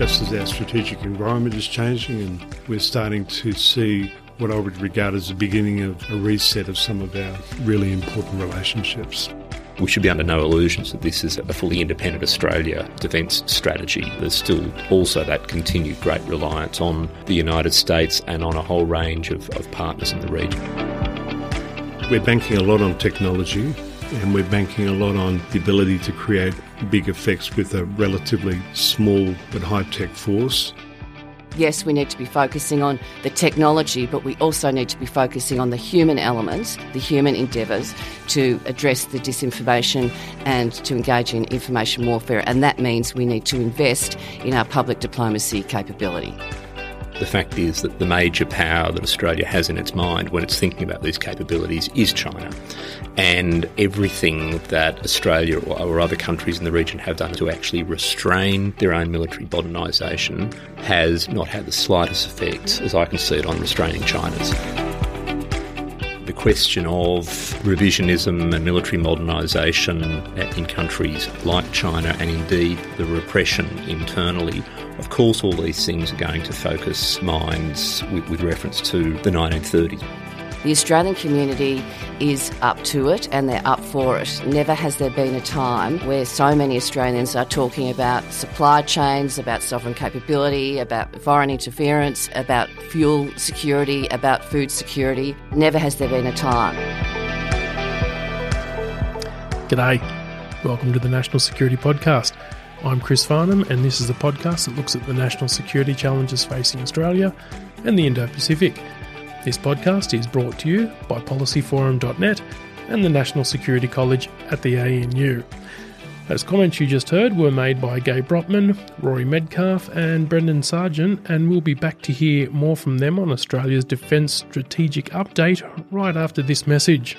just as our strategic environment is changing and we're starting to see what I would regard as the beginning of a reset of some of our really important relationships. We should be under no illusions that this is a fully independent Australia defence strategy. There's still also that continued great reliance on the United States and on a whole range of, of partners in the region. We're banking a lot on technology and we're banking a lot on the ability to create big effects with a relatively small but high tech force. Yes, we need to be focusing on the technology, but we also need to be focusing on the human elements, the human endeavours to address the disinformation and to engage in information warfare. And that means we need to invest in our public diplomacy capability. The fact is that the major power that Australia has in its mind when it's thinking about these capabilities is China. And everything that Australia or, other countries in the region have done to actually restrain their own military modernisation has not had the slightest effect, as I can see it, on restraining China's the question of revisionism and military modernisation in countries like China and indeed the repression internally of course, all these things are going to focus minds with, with reference to the 1930s. The Australian community is up to it and they're up for it. Never has there been a time where so many Australians are talking about supply chains, about sovereign capability, about foreign interference, about fuel security, about food security. Never has there been a time. G'day. Welcome to the National Security Podcast. I'm Chris Farnham, and this is a podcast that looks at the national security challenges facing Australia and the Indo Pacific. This podcast is brought to you by policyforum.net and the National Security College at the ANU. Those comments you just heard were made by Gai Brodtmann, Rory Medcalf, and Brendan Sargeant, and we'll be back to hear more from them on Australia's Defence Strategic Update right after this message.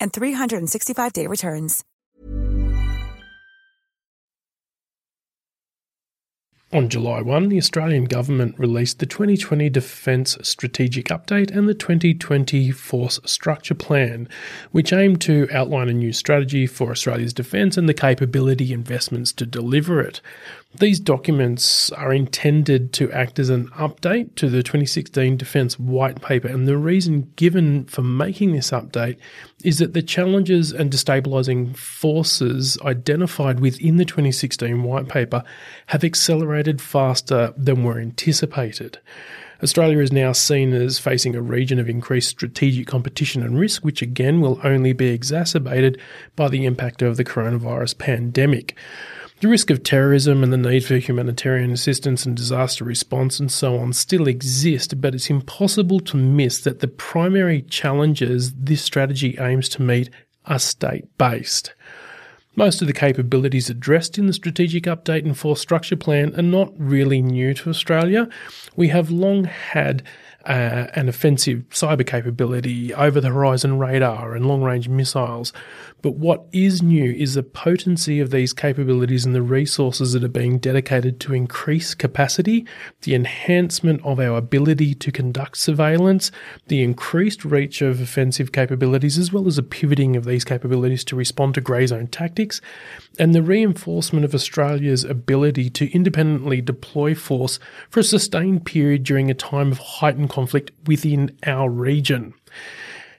and 365-day returns. On July 1, the Australian Government released the 2020 Defence Strategic Update and the 2020 Force Structure Plan, which aim to outline a new strategy for Australia's defence and the capability investments to deliver it. These documents are intended to act as an update to the 2016 Defence White Paper, and the reason given for making this update is that the challenges and destabilising forces identified within the 2016 White Paper have accelerated faster than were anticipated. Australia is now seen as facing a region of increased strategic competition and risk, which again will only be exacerbated by the impact of the coronavirus pandemic. The risk of terrorism and the need for humanitarian assistance and disaster response and so on still exist, but it's impossible to miss that the primary challenges this strategy aims to meet are state based. Most of the capabilities addressed in the Strategic Update and Force Structure Plan are not really new to Australia. We have long had uh, an offensive cyber capability, over the horizon radar, and long range missiles. But what is new is the potency of these capabilities and the resources that are being dedicated to increase capacity, the enhancement of our ability to conduct surveillance, the increased reach of offensive capabilities, as well as a pivoting of these capabilities to respond to grey zone tactics, and the reinforcement of Australia's ability to independently deploy force for a sustained period during a time of heightened conflict within our region.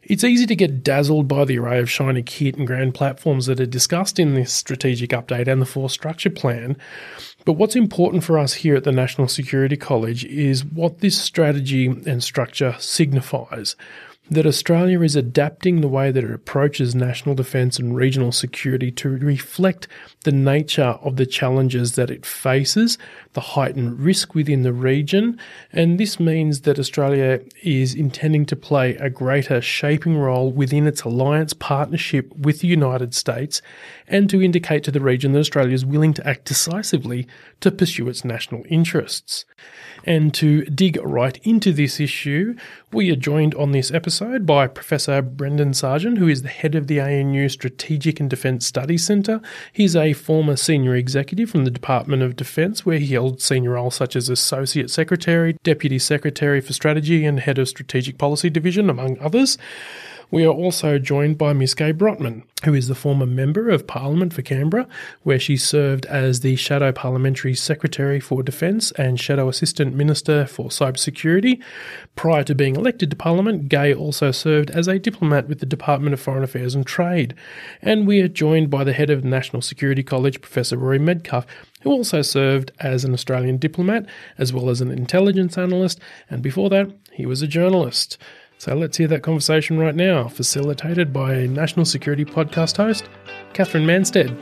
It's easy to get dazzled by the array of shiny kit and grand platforms that are discussed in this strategic update and the force structure plan. But what's important for us here at the National Security College is what this strategy and structure signifies. That Australia is adapting the way that it approaches national defence and regional security to reflect the nature of the challenges that it faces, the heightened risk within the region, and this means that Australia is intending to play a greater shaping role within its alliance partnership with the United States and to indicate to the region that Australia is willing to act decisively to pursue its national interests. And to dig right into this issue, we are joined on this episode by Professor Brendan Sargeant, who is the head of the ANU Strategic and Defence Studies Centre. He's a former senior executive from the Department of Defence, where he held senior roles such as Associate Secretary, Deputy Secretary for Strategy, and Head of Strategic Policy Division, among others. We are also joined by Miss Gai Brodtmann, who is the former Member of Parliament for Canberra, where she served as the Shadow Parliamentary Secretary for Defence and Shadow Assistant Minister for Cybersecurity. Prior to being elected to Parliament, Gai also served as a diplomat with the Department of Foreign Affairs and Trade. And we are joined by the head of National Security College, Professor Rory Medcalf, who also served as an Australian diplomat as well as an intelligence analyst, and before that, he was a journalist. So let's hear that conversation right now, facilitated by National Security Podcast host, Katherine Mansted.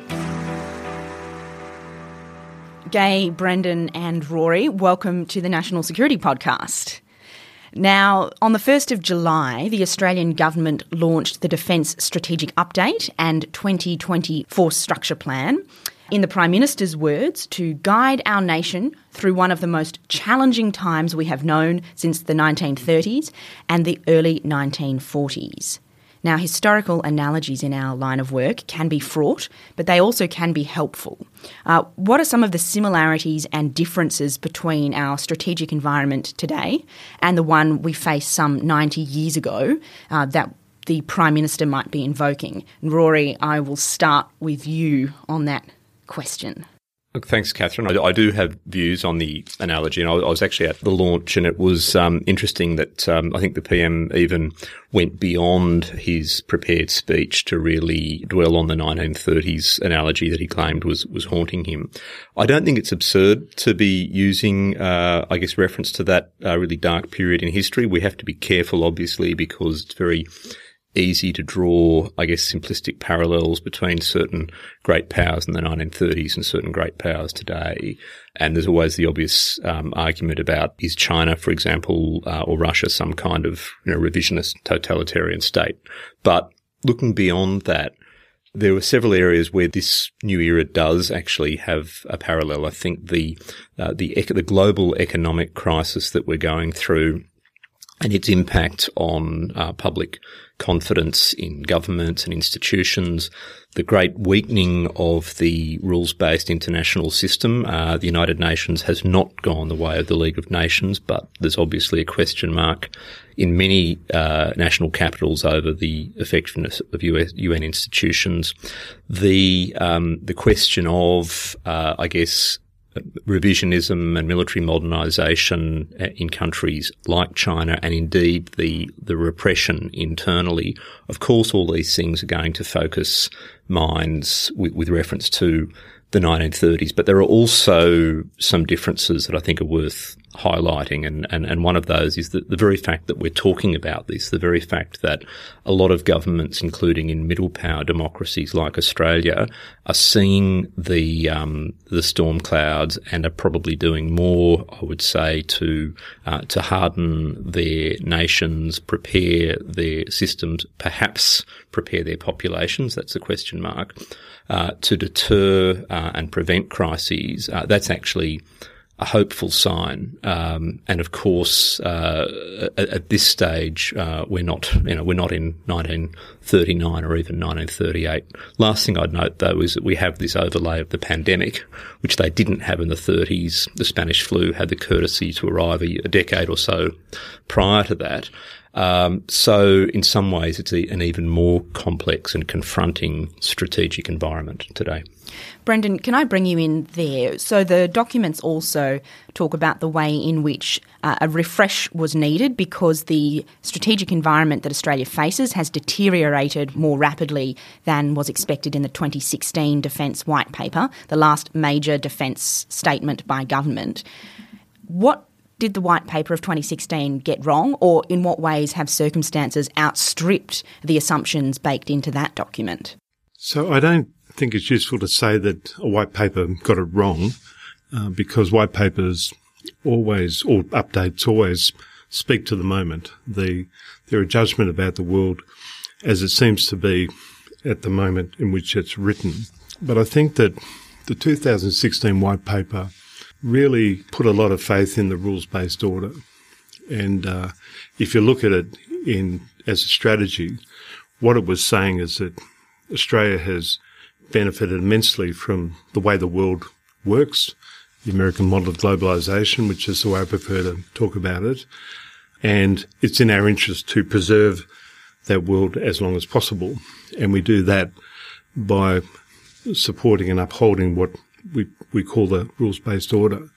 Gai, Brendan, and Rory, welcome to the National Security Podcast. Now, on the 1st of July, the Australian government launched the Defence Strategic Update and 2020 Force Structure Plan in the Prime Minister's words, to guide our nation through one of the most challenging times we have known since the 1930s and the early 1940s. Now, historical analogies in our line of work can be fraught, but they also can be helpful. Uh, what are some of the similarities and differences between our strategic environment today and the one we faced some 90 years ago uh, that the Prime Minister might be invoking? Rory, I will start with you on that question. Thanks, Katherine. I, I, do have views on the analogy, and I, I was actually at the launch, and it was um, interesting that um, I think the PM even went beyond his prepared speech to really dwell on the 1930s analogy that he claimed was was haunting him. I don't think it's absurd to be using, uh, I guess, reference to that uh, really dark period in history. We have to be careful, obviously, because it's very easy to draw, I guess, simplistic parallels between certain great powers in the 1930s and certain great powers today. And there's always the obvious um, argument about is China, for example, uh, or Russia some kind of you know, revisionist totalitarian state? But looking beyond that, there were several areas where this new era does actually have a parallel. I think the uh, the the global economic crisis that we're going through and its impact on uh, public confidence in governments and institutions, the great weakening of the rules-based international system. Uh, the United Nations has not gone the way of the League of Nations, but there's obviously a question mark in many uh, national capitals over the effectiveness of US, UN institutions. The um, the question of, uh, I guess, revisionism and military modernisation uh, in countries like China, and indeed the the repression internally. Of course, all these things are going to focus minds with, with reference to the 1930s, but there are also some differences that I think are worth highlighting. And, and, and one of those is that the very fact that we're talking about this, the very fact that a lot of governments, including in middle power democracies like Australia, are seeing the, um, the storm clouds and are probably doing more, I would say, to, uh, to harden their nations, prepare their systems, perhaps prepare their populations. That's a question mark. Uh, to deter uh, and prevent crises, uh, that's actually a hopeful sign. Um, and of course, uh, at, at, this stage, uh, we're not, you know, we're not in 1939 or even 1938. Last thing I'd note though is that we have this overlay of the pandemic, which they didn't have in the 30s. The Spanish flu had the courtesy to arrive a, a decade or so prior to that. Um, so in some ways, it's a, an even more complex and confronting strategic environment today. Brendan, can I bring you in there? So the documents also talk about the way in which uh, a refresh was needed because the strategic environment that Australia faces has deteriorated more rapidly than was expected in the 2016 Defence White Paper, the last major defence statement by government. What did the white paper of 2016 get wrong, or in what ways have circumstances outstripped the assumptions baked into that document? So I don't think it's useful to say that a white paper got it wrong, uh, because white papers always, or updates always speak to the moment. The, they're a judgment about the world as it seems to be at the moment in which it's written. But I think that the 2016 white paper really put a lot of faith in the rules-based order. And uh, if you look at it in as a strategy, what it was saying is that Australia has benefited immensely from the way the world works, the American model of globalization, which is the way I prefer to talk about it. And it's in our interest to preserve that world as long as possible. And we do that by supporting and upholding what we, we call the rules based order.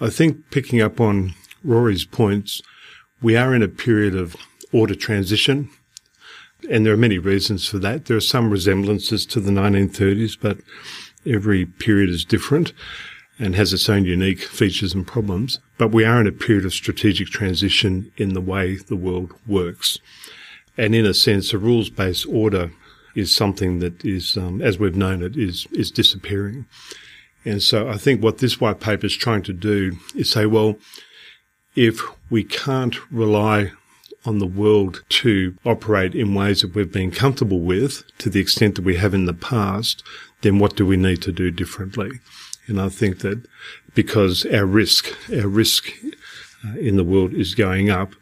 I think picking up on Rory's points, we are in a period of order transition. And there are many reasons for that. There are some resemblances to the 1930s, but every period is different and has its own unique features and problems. But we are in a period of strategic transition in the way the world works. And in a sense, a rules based order is something that is, um, as we've known it, is, is disappearing. And so I think what this white paper is trying to do is say, well, if we can't rely on the world to operate in ways that we've been comfortable with to the extent that we have in the past, then what do we need to do differently? And I think that because our risk, our risk uh, in the world is going up,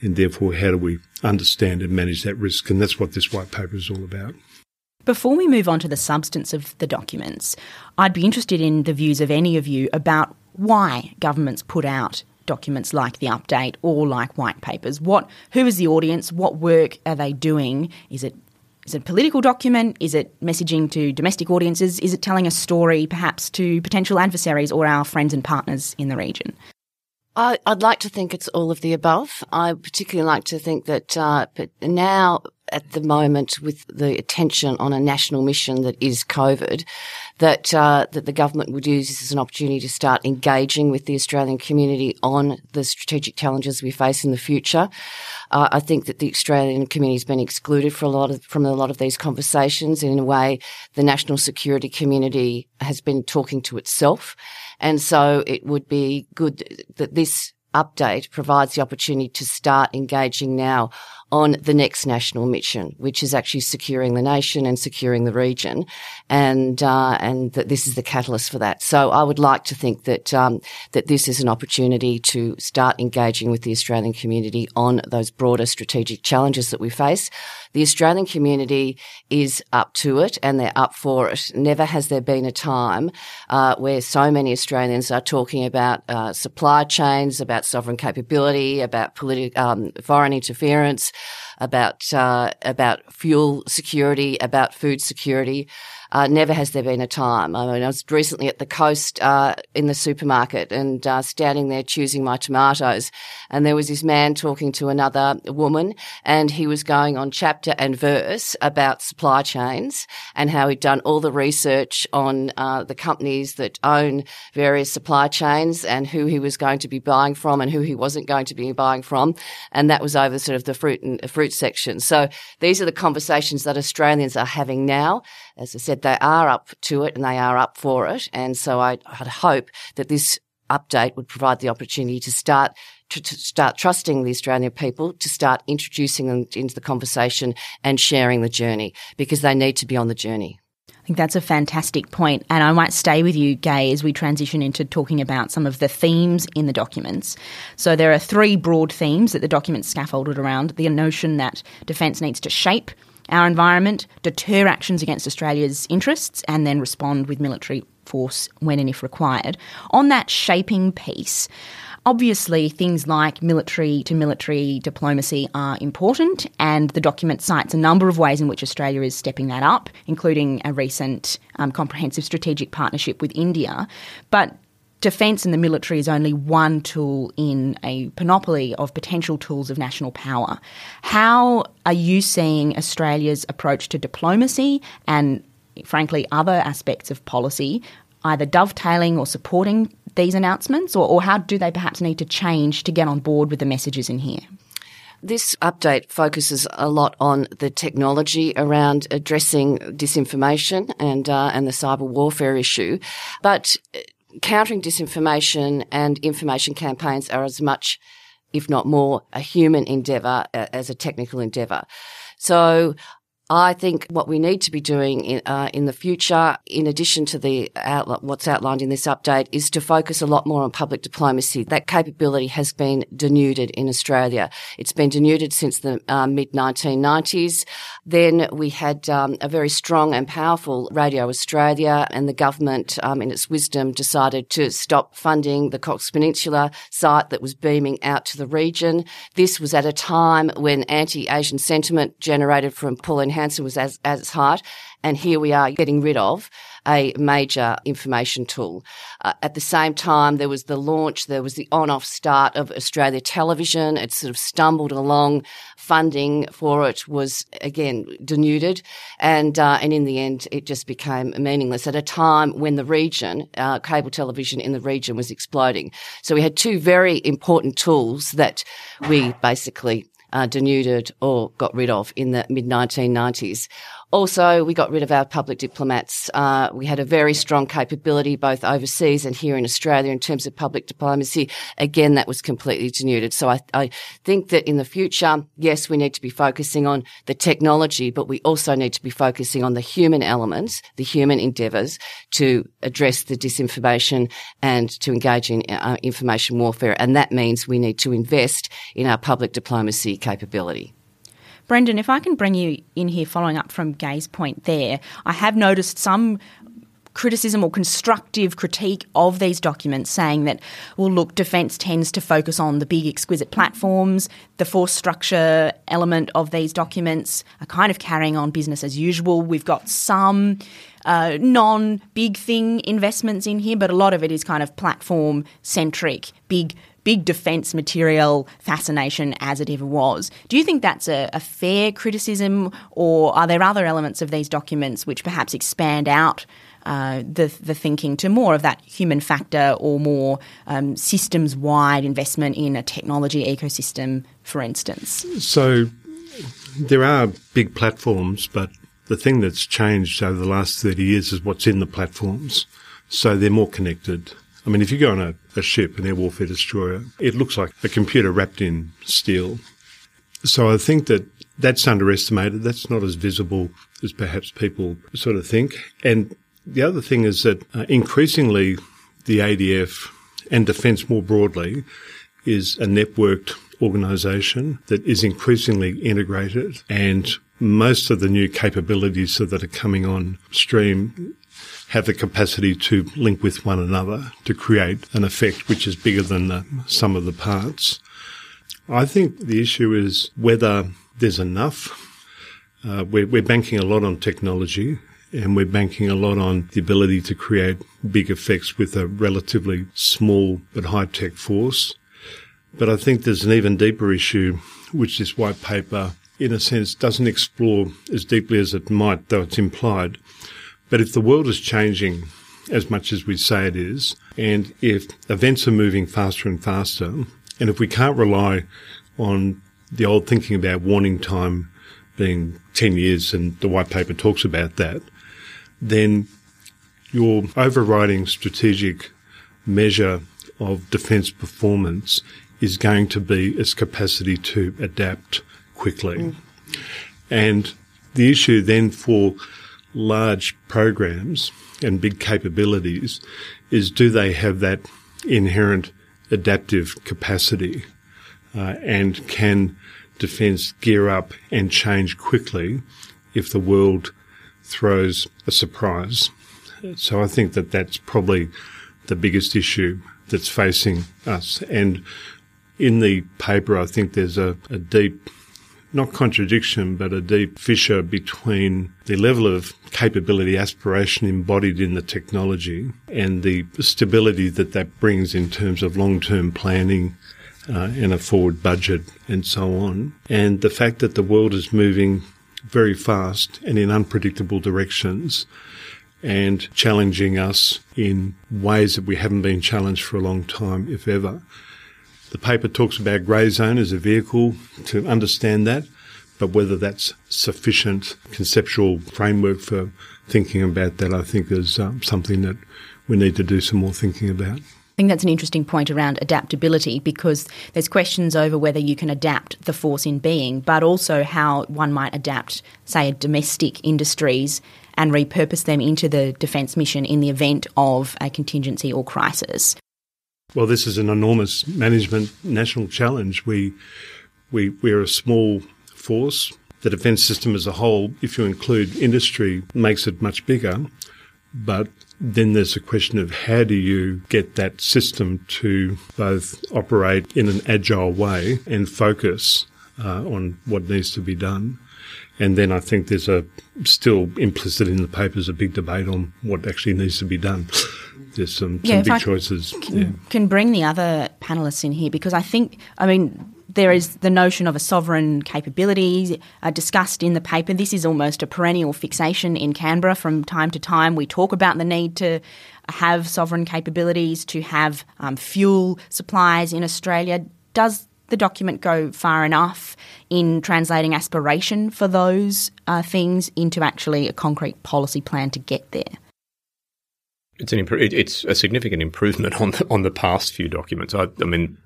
and therefore how do we understand and manage that risk? And that's what this white paper is all about. Before we move on to the substance of the documents, I'd be interested in the views of any of you about why governments put out documents like the update or like white papers. What who is the audience? What work are they doing? Is it is it a political document? Is it messaging to domestic audiences? Is it telling a story perhaps to potential adversaries or our friends and partners in the region? I, would like to think it's all of the above. I particularly like to think that, uh, now at the moment with the attention on a national mission that is COVID, that uh, that the government would use this as an opportunity to start engaging with the Australian community on the strategic challenges we face in the future. Uh, I think that the Australian community has been excluded from a lot of from a lot of these conversations. In a way, the national security community has been talking to itself and so it would be good that this update provides the opportunity to start engaging now on the next national mission, which is actually securing the nation and securing the region, and uh, and that this is the catalyst for that. So I would like to think that um, that this is an opportunity to start engaging with the Australian community on those broader strategic challenges that we face. The Australian community is up to it, and they're up for it. Never has there been a time uh, where so many Australians are talking about uh, supply chains, about sovereign capability, about politi- um, foreign interference about uh, about fuel security, about food security. Uh, never has there been a time. I mean, I was recently at the coast uh, in the supermarket and uh, standing there choosing my tomatoes, and there was this man talking to another woman, and he was going on chapter and verse about supply chains and how he'd done all the research on uh, the companies that own various supply chains and who he was going to be buying from and who he wasn't going to be buying from, and that was over sort of the fruit and fruit section. So these are the conversations that Australians are having now. As I said, they are up to it and they are up for it. And so I, I'd hope that this update would provide the opportunity to start to, to, start trusting the Australian people, to start introducing them into the conversation and sharing the journey because they need to be on the journey. I think that's a fantastic point, and I might stay with you, Gai, as we transition into talking about some of the themes in the documents. So there are three broad themes that the documents scaffolded around: the notion that defence needs to shape our environment, deter actions against Australia's interests, and then respond with military force when and if required. On that shaping piece, obviously things like military to military diplomacy are important, and the document cites a number of ways in which Australia is stepping that up, including a recent um, comprehensive strategic partnership with India. But defence and the military is only one tool in a panoply of potential tools of national power. How are you seeing Australia's approach to diplomacy and, frankly, other aspects of policy either dovetailing or supporting these announcements, or, or how do they perhaps need to change to get on board with the messages in here? This update focuses a lot on the technology around addressing disinformation and uh, and the cyber warfare issue, but countering disinformation and information campaigns are as much, if not more, a human endeavour as a technical endeavour. So I think what we need to be doing in, uh, in the future, in addition to the what's outlined in this update, is to focus a lot more on public diplomacy. That capability has been denuded in Australia. It's been denuded since the uh, mid 1990s. Then we had um, a very strong and powerful Radio Australia, and the government, um, in its wisdom, decided to stop funding the Cox Peninsula site that was beaming out to the region. This was at a time when anti-Asian sentiment generated from Pauline Hanson was as, at its height, and here we are getting rid of a major information tool. Uh, at the same time, there was the launch, there was the on-off start of Australia Television. It sort of stumbled along. Funding for it was again denuded, and uh, and in the end, it just became meaningless at a time when the region, uh, cable television in the region, was exploding. So we had two very important tools that we basically uh, denuded or got rid of in the mid 1990s. Also, we got rid of our public diplomats. Uh, we had a very strong capability both overseas and here in Australia in terms of public diplomacy. Again, that was completely denuded. So I, I think that in the future, yes, we need to be focusing on the technology, but we also need to be focusing on the human elements, the human endeavours to address the disinformation and to engage in uh, information warfare. And that means we need to invest in our public diplomacy capability. Brendan, if I can bring you in here following up from Gai's point there, I have noticed some criticism or constructive critique of these documents saying that, well, look, defence tends to focus on the big, exquisite platforms. The force structure element of these documents are kind of carrying on business as usual. We've got some uh, non big thing investments in here, but a lot of it is kind of platform centric, big big defence material fascination as it ever was. Do you think that's a, a, fair criticism, or are there other elements of these documents which perhaps expand out uh, the the thinking to more of that human factor or more um, systems wide investment in a technology ecosystem, for instance? So there are big platforms, but the thing that's changed over the last 30 years is what's in the platforms. So they're more connected. I mean, if you go on a, a ship, an air warfare destroyer, it looks like a computer wrapped in steel. So I think that that's underestimated. That's not as visible as perhaps people sort of think. And the other thing is that uh, increasingly the ADF and defence more broadly is a networked organisation that is increasingly integrated and most of the new capabilities that are coming on stream have the capacity to link with one another to create an effect which is bigger than the sum of the parts. I think the issue is whether there's enough. Uh, we're, we're banking a lot on technology and we're banking a lot on the ability to create big effects with a relatively small but high tech force. But I think there's an even deeper issue, which this white paper, in a sense, doesn't explore as deeply as it might, though it's implied, but if the world is changing as much as we say it is, and if events are moving faster and faster, and if we can't rely on the old thinking about warning time being 10 years, and the white paper talks about that, then your overriding strategic measure of defence performance is going to be its capacity to adapt quickly. Mm. And the issue then for large programs and big capabilities is do they have that inherent adaptive capacity uh, and can defence gear up and change quickly if the world throws a surprise. So I think that that's probably the biggest issue that's facing us. And in the paper, I think there's a, a deep not contradiction, but a deep fissure between the level of capability aspiration embodied in the technology and the stability that that brings in terms of long-term planning uh, and a forward budget and so on. And the fact that the world is moving very fast and in unpredictable directions. and challenging us in ways that we haven't been challenged for a long time, if ever. The paper talks about grey zone as a vehicle to understand that, but whether that's sufficient conceptual framework for thinking about that, I think is um, something that we need to do some more thinking about. I think that's an interesting point around adaptability because there's questions over whether you can adapt the force in being, but also how one might adapt, say, domestic industries and repurpose them into the defence mission in the event of a contingency or crisis. Well, this is an enormous management national challenge. We, we, we're a small force. The defence system as a whole, if you include industry, makes it much bigger. But then there's a question of how do you get that system to both operate in an agile way and focus uh, on what needs to be done. And then I think there's a still implicit in the papers a big debate on what actually needs to be done. There's some, Yeah, some if big choices. Can, yeah. can bring the other panelists in here because I think, I mean, there is the notion of a sovereign capability uh, discussed in the paper. This is almost a perennial fixation in Canberra. From time to time, we talk about the need to have sovereign capabilities, to have um, fuel supplies in Australia. Does the document go far enough in translating aspiration for those uh, things into actually a concrete policy plan to get there? It's an it's a significant improvement on the, on the past few documents. I, I mean,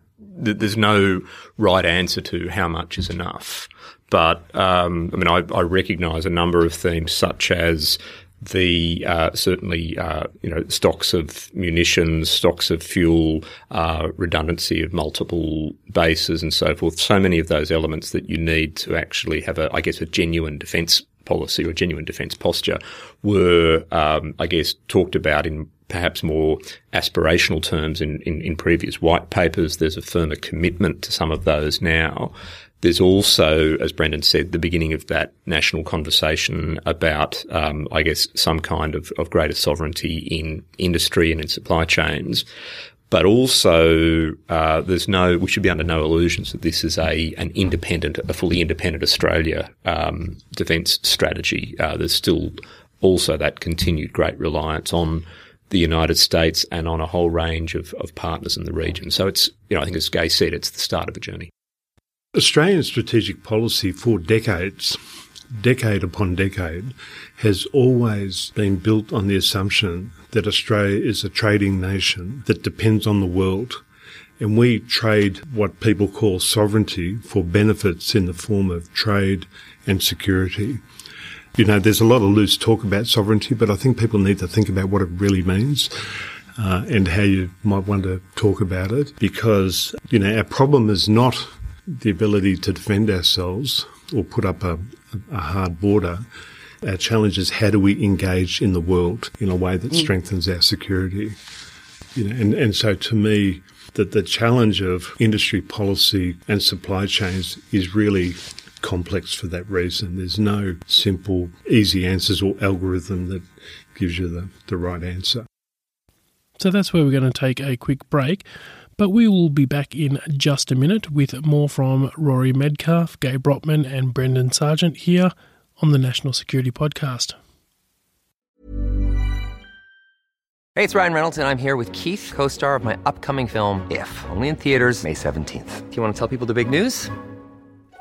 th- there's no right answer to how much is enough, but um, I mean, I, I recognise a number of themes such as the uh, certainly uh, you know stocks of munitions, stocks of fuel, uh, redundancy of multiple bases, and so forth. So many of those elements that you need to actually have a, I guess, a genuine defence policy or genuine defence posture were, um, I guess, talked about in perhaps more aspirational terms in, in, in previous white papers. There's a firmer commitment to some of those now. There's also, as Brendan said, the beginning of that national conversation about, um, I guess, some kind of, of greater sovereignty in industry and in supply chains. But also, uh, there's no, we should be under no illusions that this is a an independent, a fully independent Australia um, defence strategy. Uh, there's still also that continued great reliance on the United States and on a whole range of, of partners in the region. So it's, you know, I think as Gai said, it's the start of a journey. Australian strategic policy for decades, decade upon decade, has always been built on the assumption that Australia is a trading nation that depends on the world. And we trade what people call sovereignty for benefits in the form of trade and security. You know, there's a lot of loose talk about sovereignty, but I think people need to think about what it really means. Uh, and how you might want to talk about it because, you know, our problem is not the ability to defend ourselves or put up a, a hard border. Our challenge is how do we engage in the world in a way that mm. strengthens our security. You know, and, and so to me, that the challenge of industry policy and supply chains is really complex for that reason. There's no simple, easy answers or algorithm that gives you the, the right answer. So that's where we're going to take a quick break. But we will be back in just a minute with more from Rory Medcalf, Gai Brodtmann, and Brendan Sargeant here on the National Security Podcast. Hey, it's Ryan Reynolds, and I'm here with Keith, co star of my upcoming film, If, only in theaters, May 17th. Do you want to tell people the big news?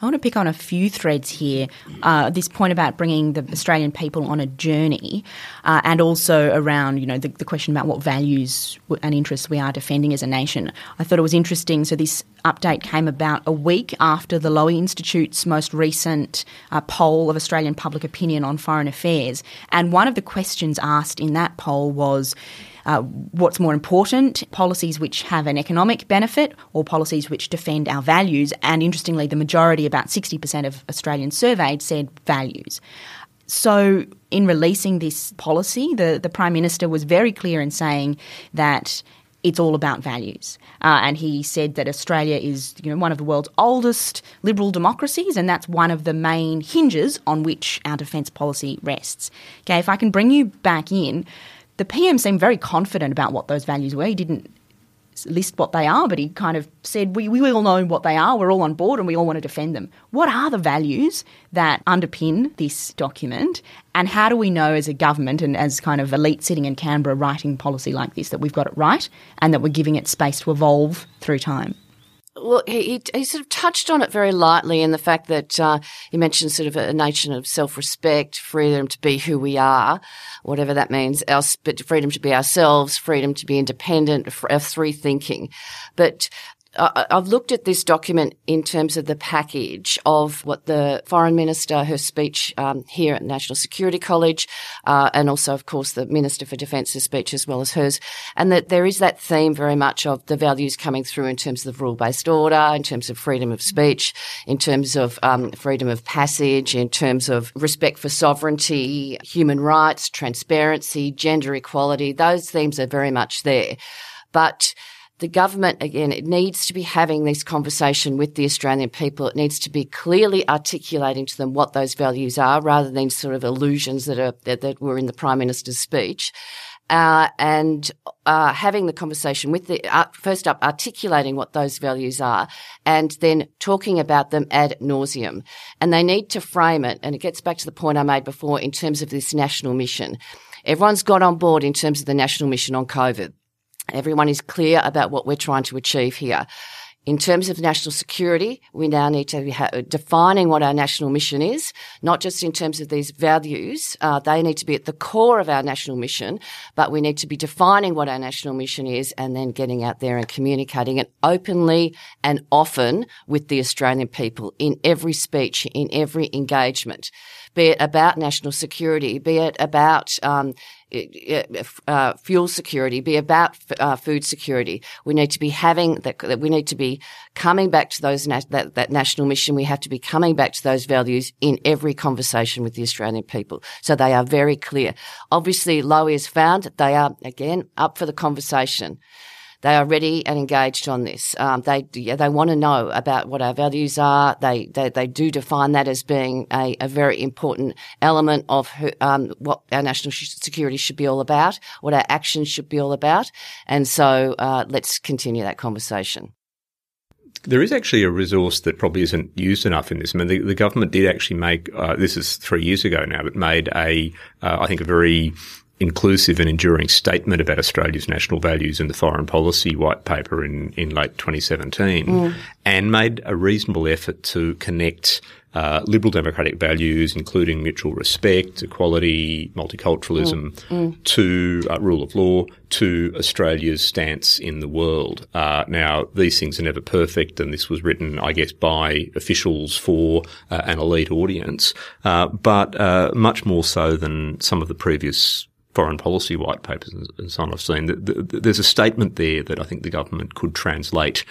I want to pick on a few threads here. Uh, this point about bringing the Australian people on a journey, uh, and also around you know the, the, question about what values and interests we are defending as a nation. I thought it was interesting. So this update came about a week after the Lowy Institute's most recent uh, poll of Australian public opinion on foreign affairs, and one of the questions asked in that poll was uh, what's more important, policies which have an economic benefit or policies which defend our values. And interestingly, the majority, about 60% of Australians surveyed, said values. So, in releasing this policy, the, the Prime Minister was very clear in saying that it's all about values. Uh, and he said that Australia is you know, one of the world's oldest liberal democracies, and that's one of the main hinges on which our defence policy rests. Okay, if I can bring you back in, the PM seemed very confident about what those values were. He didn't list what they are, but he kind of said, we, we all know what they are, we're all on board and we all want to defend them. What are the values that underpin this document? And how do we know as a government and as kind of elite sitting in Canberra writing policy like this that we've got it right and that we're giving it space to evolve through time? Well, he, he sort of touched on it very lightly in the fact that uh, he mentioned sort of a nation of self-respect, freedom to be who we are, whatever that means, our, freedom to be ourselves, freedom to be independent, free thinking. But I've looked at this document in terms of the package of what the foreign minister, her speech um, here at National Security College, uh, and also, of course, the Minister for Defence's speech as well as hers, and that there is that theme very much of the values coming through in terms of rule-based order, in terms of freedom of speech, in terms of um, freedom of passage, in terms of respect for sovereignty, human rights, transparency, gender equality. Those themes are very much there, but the government, again, it needs to be having this conversation with the Australian people. It needs to be clearly articulating to them what those values are rather than sort of illusions that are, that, that were in the Prime Minister's speech. Uh, and uh, having the conversation with the uh, first up articulating what those values are and then talking about them ad nauseum and they need to frame it and it gets back to the point i made before in terms of this national mission everyone's got on board in terms of the national mission on covid Everyone is clear about what we're trying to achieve here. In terms of national security, we now need to be defining what our national mission is, not just in terms of these values. Uh, they need to be at the core of our national mission, but we need to be defining what our national mission is and then getting out there and communicating it openly and often with the Australian people in every speech, in every engagement, be it about national security, be it about um, uh, fuel security, be about uh, food security. We need to be having that, that we need to be coming back to those, that, that national mission. We have to be coming back to those values in every conversation with the Australian people. So they are very clear. Obviously, Lowy has found they are, again, up for the conversation. They are ready and engaged on this. Um, they yeah, they want to know about what our values are. They they, they do define that as being a, a very important element of who, um, what our national security should be all about, what our actions should be all about. And so uh, let's continue that conversation. There is actually a resource that probably isn't used enough in this. I mean, the, the government did actually make uh, this is three years ago now, but made a uh, I think a very inclusive and enduring statement about Australia's national values in the foreign policy white paper in, in late 2017 mm. and made a reasonable effort to connect uh, liberal democratic values, including mutual respect, equality, multiculturalism, mm. Mm. to uh, rule of law, to Australia's stance in the world. Uh, now, these things are never perfect, and this was written, I guess, by officials for uh, an elite audience, uh, but uh, much more so than some of the previous foreign policy white papers and so on I've seen, there's a statement there that I think the government could translate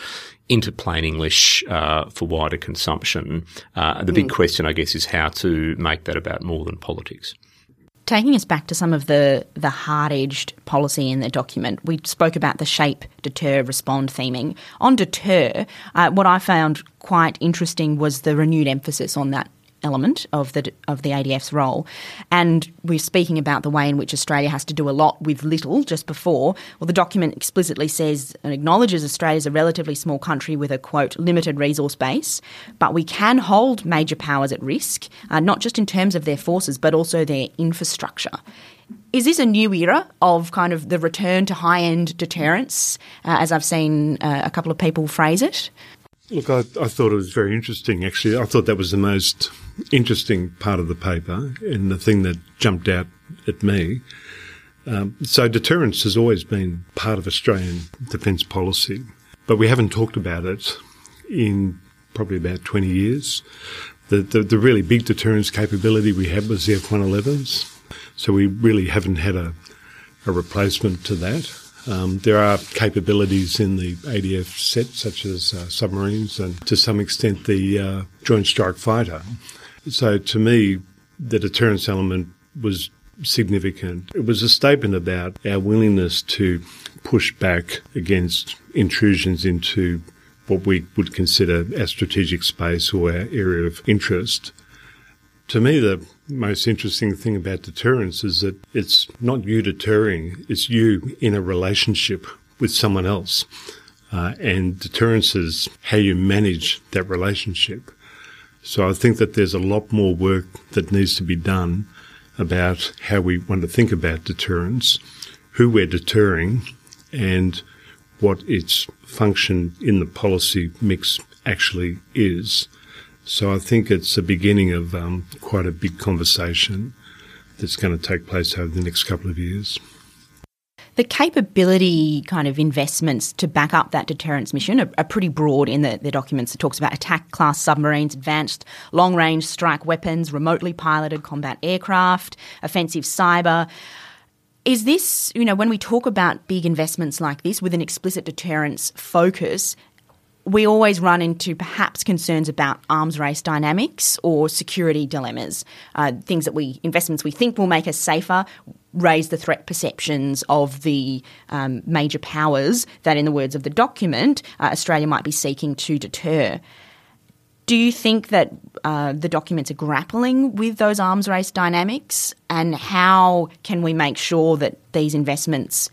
into plain English uh, for wider consumption. Uh, the big mm. question, I guess, is how to make that about more than politics. Taking us back to some of the, the hard edged policy in the document, we spoke about the shape, deter, respond theming. On deter, uh, what I found quite interesting was the renewed emphasis on that element of the of the ADF's role. And we're speaking about the way in which Australia has to do a lot with little just before. Well, the document explicitly says and acknowledges Australia is a relatively small country with a quote limited resource base, but we can hold major powers at risk, uh, not just in terms of their forces but also their infrastructure. Is this a new era of kind of the return to high end deterrence, uh, as I've seen uh, a couple of people phrase it? Look, I, I, thought it was very interesting, actually. I thought that was the most interesting part of the paper and the thing that jumped out at me. Um, so deterrence has always been part of Australian defence policy, but we haven't talked about it in probably about 20 years. The, the, the really big deterrence capability we had was the F-111s. So we really haven't had a, a replacement to that. Um, there are capabilities in the ADF set, such as uh, submarines and to some extent the uh, Joint Strike Fighter. So to me, the deterrence element was significant. It was a statement about our willingness to push back against intrusions into what we would consider our strategic space or our area of interest. To me, the most interesting thing about deterrence is that it's not you deterring, it's you in a relationship with someone else. Uh, and deterrence is how you manage that relationship. So I think that there's a lot more work that needs to be done about how we want to think about deterrence, who we're deterring, and what its function in the policy mix actually is. So I think it's the beginning of um, quite a big conversation that's going to take place over the next couple of years. The capability kind of investments to back up that deterrence mission are, are pretty broad in the, the, documents. It talks about attack class submarines, advanced long range strike weapons, remotely piloted combat aircraft, offensive cyber. Is this, you know, when we talk about big investments like this with an explicit deterrence focus, we always run into perhaps concerns about arms race dynamics or security dilemmas, uh, things that we investments we think will make us safer raise the threat perceptions of the um, major powers that, in the words of the document, uh, Australia might be seeking to deter. Do you think that uh, the documents are grappling with those arms race dynamics, and how can we make sure that these investments?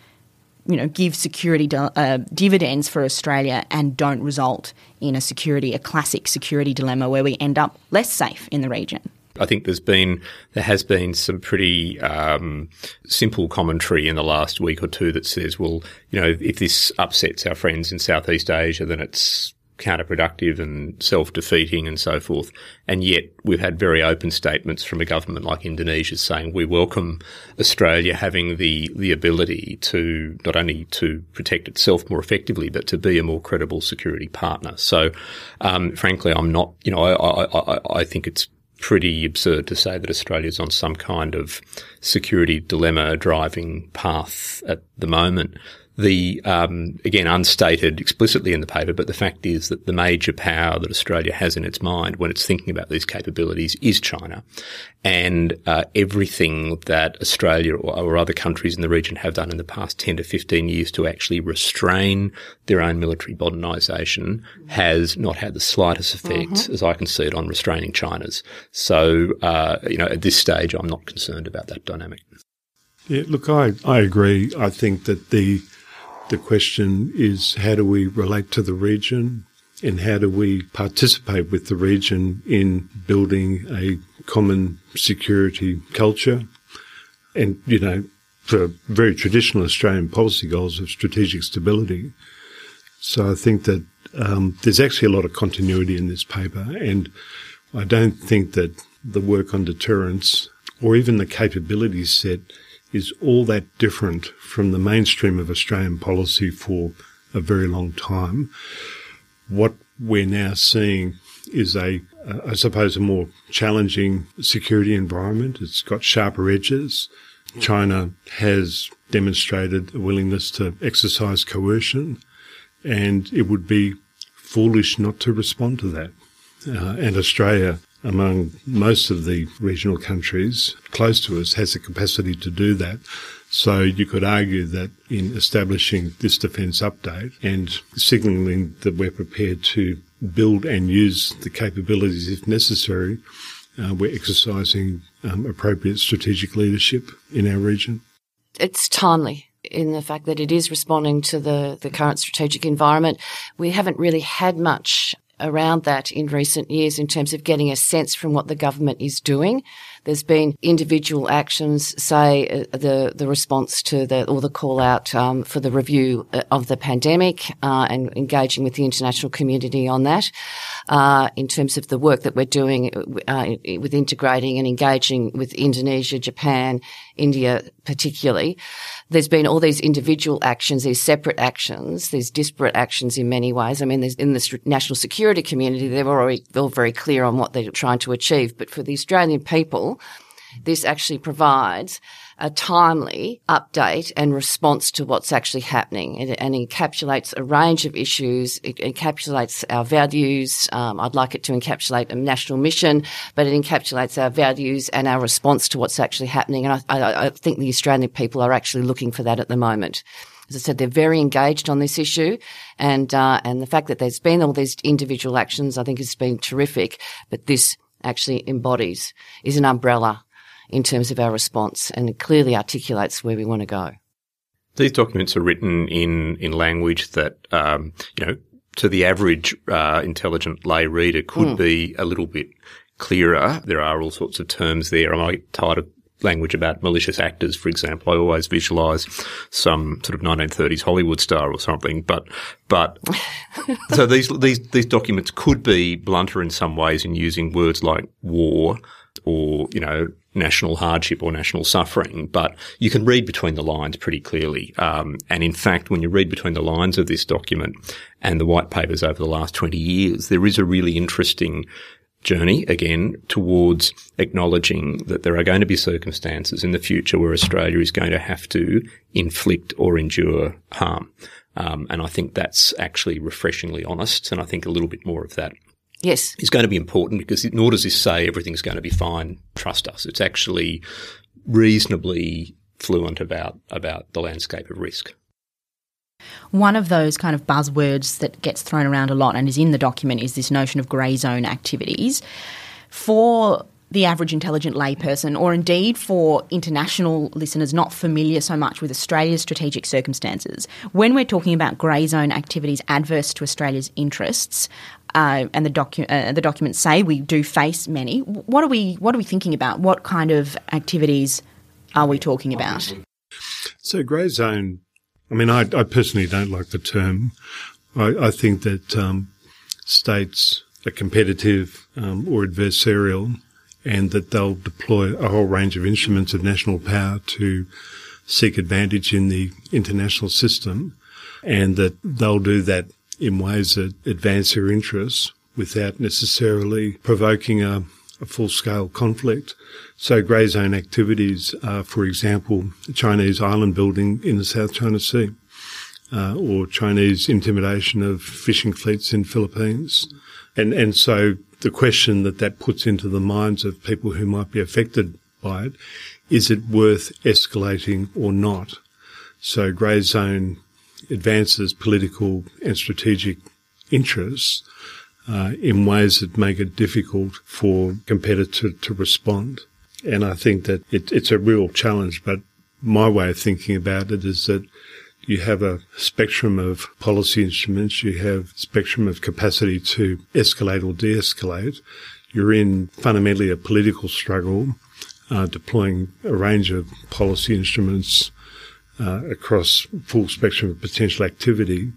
You know, give security uh, dividends for Australia and don't result in a security, a classic security dilemma where we end up less safe in the region. I think there's been there has been some pretty um, simple commentary in the last week or two that says, well, you know, if this upsets our friends in Southeast Asia, then it's counterproductive and self-defeating and so forth. And yet we've had very open statements from a government like Indonesia saying we welcome Australia having the, the ability to not only to protect itself more effectively, but to be a more credible security partner. So, um, frankly, I'm not, you know, I, I, I, I think it's pretty absurd to say that Australia's on some kind of security dilemma driving path at the moment the um, again unstated explicitly in the paper, but the fact is that the major power that Australia has in its mind when it's thinking about these capabilities is China, and uh, everything that Australia or, or, other countries in the region have done in the past ten to fifteen years to actually restrain their own military modernisation has not had the slightest effect, mm-hmm. as I can see it, on restraining China's. So uh, you know, at this stage, I'm not concerned about that dynamic. Yeah, look, I, I agree. I think that the the question is how do we relate to the region and how do we participate with the region in building a common security culture? And, you know, for very traditional Australian policy goals of strategic stability. So I think that um, there's actually a lot of continuity in this paper, and I don't think that the work on deterrence or even the capability set is all that different from the mainstream of Australian policy for a very long time. What we're now seeing is a, uh, suppose, a more challenging security environment. It's got sharper edges. China has demonstrated a willingness to exercise coercion, and it would be foolish not to respond to that. Uh, and Australia among most of the regional countries close to us has the capacity to do that. So you could argue that in establishing this defence update and signalling that we're prepared to build and use the capabilities if necessary, uh, we're exercising um, appropriate strategic leadership in our region. It's timely in the fact that it is responding to the, the current strategic environment. We haven't really had much around that in recent years in terms of getting a sense from what the government is doing. There's been individual actions, say uh, the the response to the or the call out um, for the review uh, of the pandemic uh, and engaging with the international community on that. Uh, in terms of the work that we're doing uh, with integrating and engaging with Indonesia, Japan, India, particularly, there's been all these individual actions, these separate actions, these disparate actions in many ways. I mean, in the national security community, they're already all very clear on what they're trying to achieve. But for the Australian people, this actually provides a timely update and response to what's actually happening. It, and encapsulates a range of issues. It encapsulates our values. Um, I'd like it to encapsulate a national mission, but it encapsulates our values and our response to what's actually happening. And I, I, I think the Australian people are actually looking for that at the moment. As I said, they're very engaged on this issue, and uh, and the fact that there's been all these individual actions, I think, has been terrific. But this actually embodies is an umbrella in terms of our response and it clearly articulates where we want to go. These documents are written in, in language that, um, you know, to the average uh, intelligent lay reader could mm. be a little bit clearer. There are all sorts of terms there. I might tired of language about malicious actors, for example. I always visualize some sort of 1930s Hollywood star or something. But, but, so these, these, these documents could be blunter in some ways in using words like war or, you know, national hardship or national suffering, but you can read between the lines pretty clearly. Um, and in fact, when you read between the lines of this document and the white papers over the last 20 years, there is a really interesting journey again towards acknowledging that there are going to be circumstances in the future where Australia is going to have to inflict or endure harm. Um, and I think that's actually refreshingly honest. And I think a little bit more of that Yes. Is going to be important because nor does this say everything's going to be fine, trust us. It's actually reasonably fluent about, about the landscape of risk. One of those kind of buzzwords that gets thrown around a lot and is in the document is this notion of grey zone activities. For the average intelligent layperson, or indeed for international listeners not familiar so much with Australia's strategic circumstances, when we're talking about grey zone activities adverse to Australia's interests, uh, and the, docu- uh, the documents say we do face many. What are we What are we thinking about? What kind of activities are we talking about? So, grey zone. I mean, I, I personally don't like the term. I, I think that um, states are competitive um, or adversarial, and that they'll deploy a whole range of instruments of national power to seek advantage in the international system, and that they'll do that in ways that advance their interests without necessarily provoking a, a full-scale conflict. So grey zone activities are, for example, Chinese island building in the South China Sea, uh, or Chinese intimidation of fishing fleets in Philippines. And, and so the question that that puts into the minds of people who might be affected by it, is it worth escalating or not? So grey zone advances political and strategic interests uh, in ways that make it difficult for competitors to respond. And I think that it, it's a real challenge, but my way of thinking about it is that you have a spectrum of policy instruments, you have spectrum of capacity to escalate or de-escalate. You're in fundamentally a political struggle, uh, deploying a range of policy instruments uh, across full spectrum of potential activity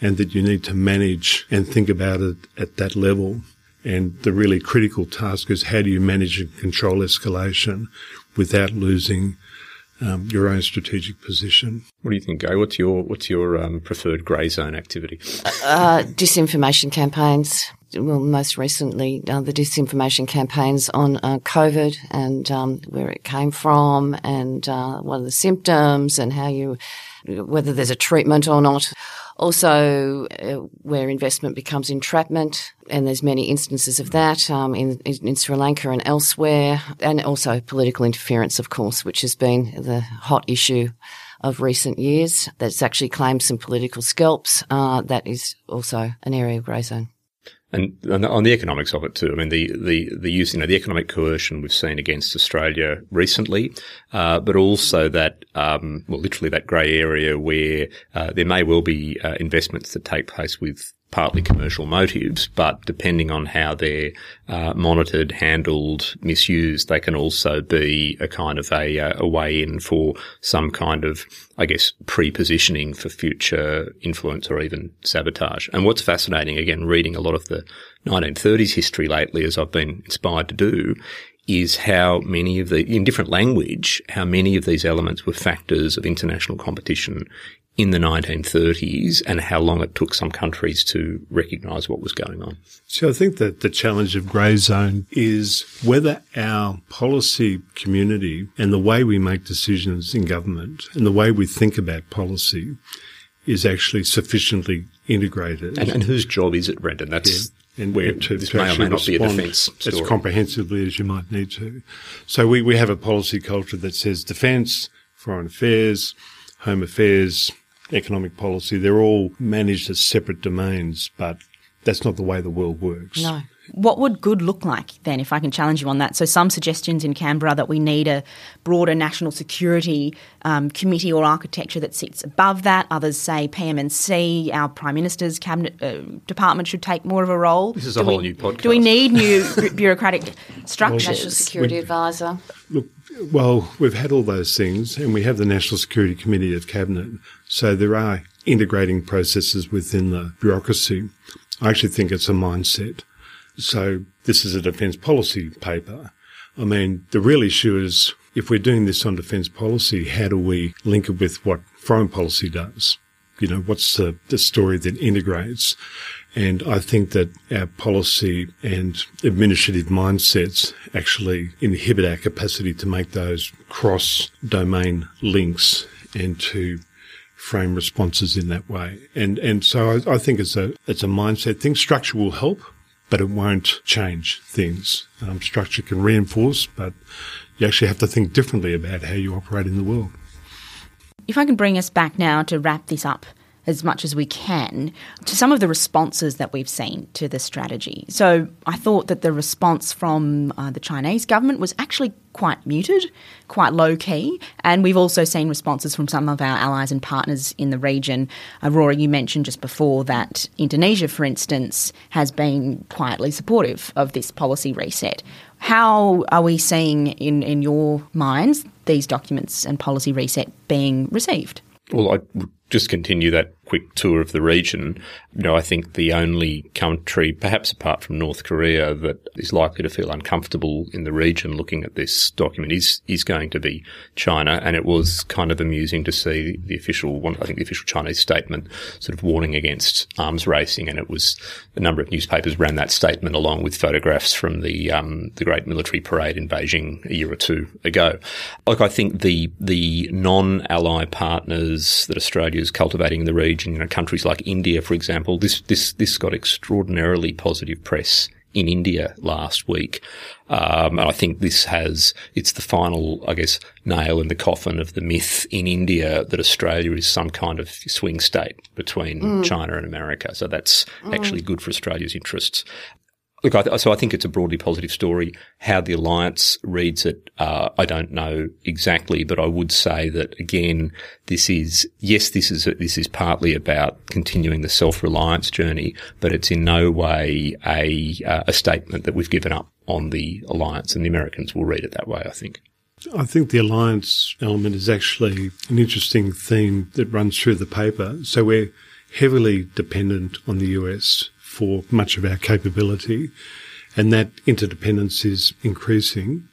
and that you need to manage and think about it at that level. And the really critical task is how do you manage and control escalation without losing um, your own strategic position. What do you think, Gai? What's your what's your um, preferred grey zone activity? Uh, disinformation campaigns. Well, most recently, uh, the disinformation campaigns on uh, COVID and um, where it came from, and uh, what are the symptoms, and how you whether there's a treatment or not. Also, uh, where investment becomes entrapment, and there's many instances of that um, in, in, Sri Lanka and elsewhere, and also political interference, of course, which has been the hot issue of recent years. That's actually claimed some political scalps. Uh, that is also an area of grey zone. And on the economics of it too, I mean, the, the, the use, you know, the economic coercion we've seen against Australia recently, uh, but also that, um, well, literally that grey area where uh, there may well be uh, investments that take place with partly commercial motives, but depending on how they're uh, monitored, handled, misused, they can also be a kind of a, uh, a way in for some kind of, I guess, pre-positioning for future influence or even sabotage. And what's fascinating, again, reading a lot of the 1930s history lately, as I've been inspired to do, is how many of the, in different language, how many of these elements were factors of international competition in the 1930s and how long it took some countries to recognise what was going on. So I think that the challenge of grey zone is whether our policy community and the way we make decisions in government and the way we think about policy is actually sufficiently integrated. And, and whose job is it, Brendan? That's yeah. And where to, this to may or may not be a defence as comprehensively as you might need to. So we, we have a policy culture that says defence, foreign affairs, home affairs, economic policy, they're all managed as separate domains, but that's not the way the world works. No. What would good look like then, if I can challenge you on that? So, some suggestions in Canberra that we need a broader national security um, committee or architecture that sits above that. Others say PM&C, our Prime Minister's cabinet uh, department should take more of a role. This is do a whole new podcast. Do we need new bureaucratic structures? National Security we, Advisor. Look, well, we've had all those things, and we have the National Security Committee of Cabinet. So there are integrating processes within the bureaucracy. I actually think it's a mindset. So this is a defence policy paper. I mean, the real issue is if we're doing this on defence policy, how do we link it with what foreign policy does? You know, what's the, the story that integrates? And I think that our policy and administrative mindsets actually inhibit our capacity to make those cross domain links and to frame responses in that way. And, and so I, I think it's a, it's a mindset thing. Structure will help, but it won't change things. Um, structure can reinforce, but you actually have to think differently about how you operate in the world. If I can bring us back now to wrap this up as much as we can to some of the responses that we've seen to the strategy. So I thought that the response from uh, the Chinese government was actually quite muted, quite low key, and we've also seen responses from some of our allies and partners in the region. Uh, Rory, you mentioned just before that Indonesia, for instance, has been quietly supportive of this policy reset. How are we seeing, in, in your minds, these documents and policy reset being received? Well, I would just continue that quick tour of the region, you know, I think the only country, perhaps apart from North Korea, that is likely to feel uncomfortable in the region looking at this document is is going to be China. And it was kind of amusing to see the official, one, I think the official Chinese statement sort of warning against arms racing. And it was a number of newspapers ran that statement along with photographs from the um, the great military parade in Beijing a year or two ago. Like I think the the non-ally partners that Australia is cultivating in the region region, you know, countries like India, for example, this, this, this got extraordinarily positive press in India last week. Um, and I think this has, it's the final, I guess, nail in the coffin of the myth in India that Australia is some kind of swing state between mm. China and America. So that's mm. actually good for Australia's interests. Look, I th- so I think it's a broadly positive story. How the alliance reads it, uh, I don't know exactly, but I would say that again, this is yes, this is this is partly about continuing the self-reliance journey, but it's in no way a uh, a statement that we've given up on the alliance, and the Americans will read it that way. I think. I think the alliance element is actually an interesting theme that runs through the paper. So we're heavily dependent on the US for much of our capability, and that interdependence is increasing.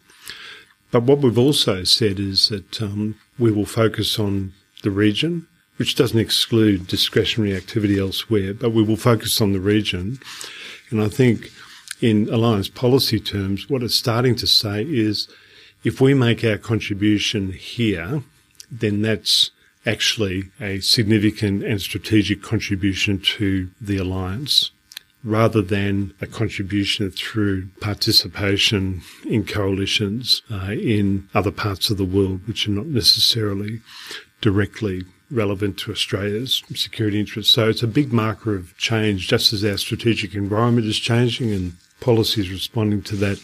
But what we've also said is that um, we will focus on the region, which doesn't exclude discretionary activity elsewhere, but we will focus on the region. And I think in alliance policy terms, what it's starting to say is if we make our contribution here, then that's actually a significant and strategic contribution to the alliance rather than a contribution through participation in coalitions uh, in other parts of the world, which are not necessarily directly relevant to Australia's security interests. So it's a big marker of change, just as our strategic environment is changing and policies responding to that,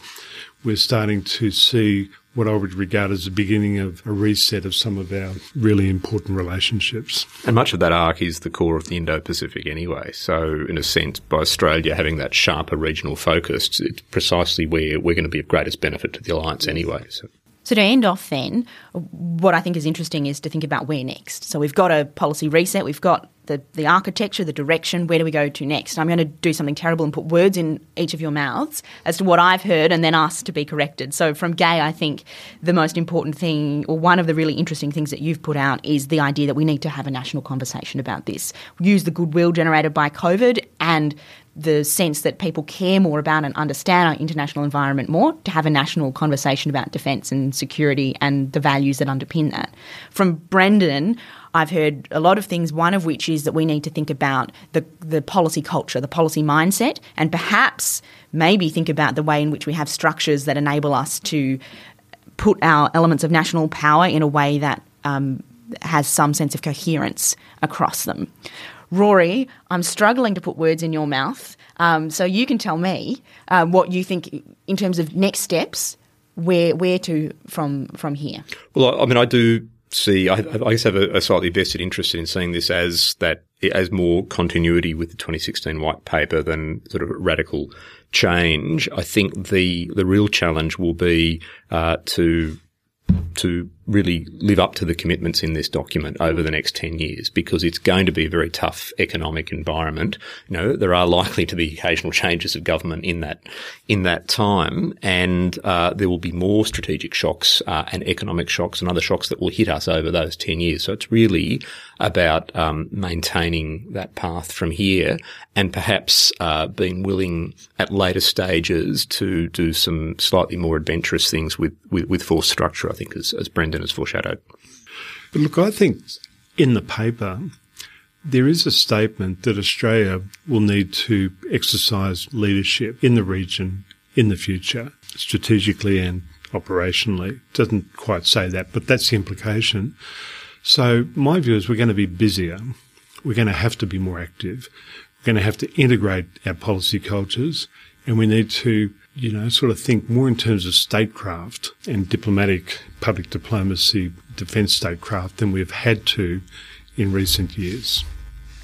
we're starting to see what I would regard as the beginning of a reset of some of our really important relationships. And much of that arc is the core of the Indo-Pacific anyway. So in a sense, by Australia having that sharper regional focus, it's precisely where we're going to be of greatest benefit to the alliance anyway. So. So to end off then, what I think is interesting is to think about where next. So we've got a policy reset, we've got the, the architecture, the direction, where do we go to next? I'm going to do something terrible and put words in each of your mouths as to what I've heard and then ask to be corrected. So from Gai, I think the most important thing, or one of the really interesting things that you've put out is the idea that we need to have a national conversation about this. Use the goodwill generated by COVID and the sense that people care more about and understand our international environment more to have a national conversation about defence and security and the values that underpin that. From Brendan, I've heard a lot of things, one of which is that we need to think about the, the policy culture, the policy mindset, and perhaps maybe think about the way in which we have structures that enable us to put our elements of national power in a way that um, has some sense of coherence across them. Rory, I'm struggling to put words in your mouth, um, so you can tell me uh, what you think in terms of next steps. Where where to from from here? Well, I mean, I do see. I, I guess have a, a, slightly vested interest in seeing this as that as more continuity with the 2016 white paper than sort of radical change. I think the the real challenge will be uh, to to really live up to the commitments in this document over the next 10 years because it's going to be a very tough economic environment. You know, there are likely to be occasional changes of government in that, in that time and, uh, there will be more strategic shocks, uh, and economic shocks and other shocks that will hit us over those 10 years. So it's really about, um, maintaining that path from here and perhaps, uh, being willing at later stages to do some slightly more adventurous things with, with, with force structure, I think, as, as Has foreshadowed. But look, I think in the paper, there is a statement that Australia will need to exercise leadership in the region in the future, strategically and operationally. It doesn't quite say that, but that's the implication. So my view is we're going to be busier. We're going to have to be more active. We're going to have to integrate our policy cultures and we need to you know, sort of think more in terms of statecraft and diplomatic public diplomacy, defence statecraft than we've had to in recent years.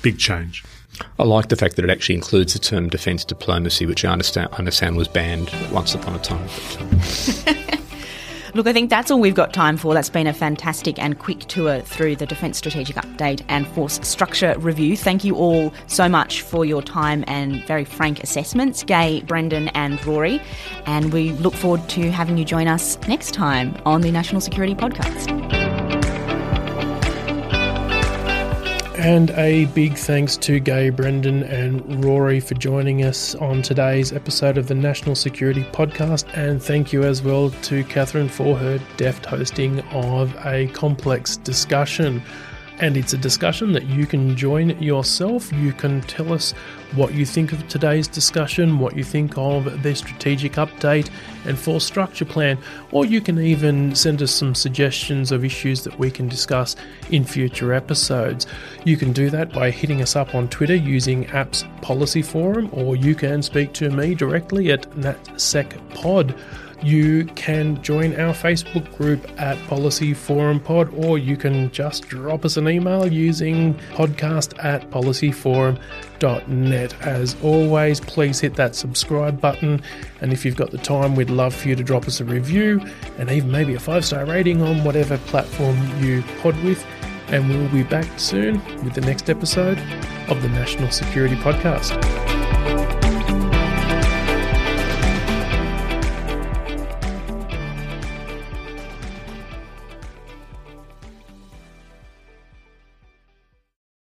Big change. I like the fact that it actually includes the term defence diplomacy, which I understand, understand was banned once upon a time. Look, I think that's all we've got time for. That's been a fantastic and quick tour through the Defence Strategic Update and Force Structure Review. Thank you all so much for your time and very frank assessments, Gai, Brendan, and Rory. And we look forward to having you join us next time on the National Security Podcast. And a big thanks to Gai, Brendan, and Rory for joining us on today's episode of the National Security Podcast. And thank you as well to Katherine for her deft hosting of a complex discussion and it's a discussion that you can join yourself. You can tell us what you think of today's discussion, what you think of the strategic update and force structure plan, or you can even send us some suggestions of issues that we can discuss in future episodes. You can do that by hitting us up on Twitter using apps Policy Forum, or you can speak to me directly at NatSecPod you can join our Facebook group at Policy Forum Pod, or you can just drop us an email using podcast at policyforum.net. As always, please hit that subscribe button, and if you've got the time, we'd love for you to drop us a review and even maybe a five star rating on whatever platform you pod with. And we'll be back soon with the next episode of the National Security Podcast.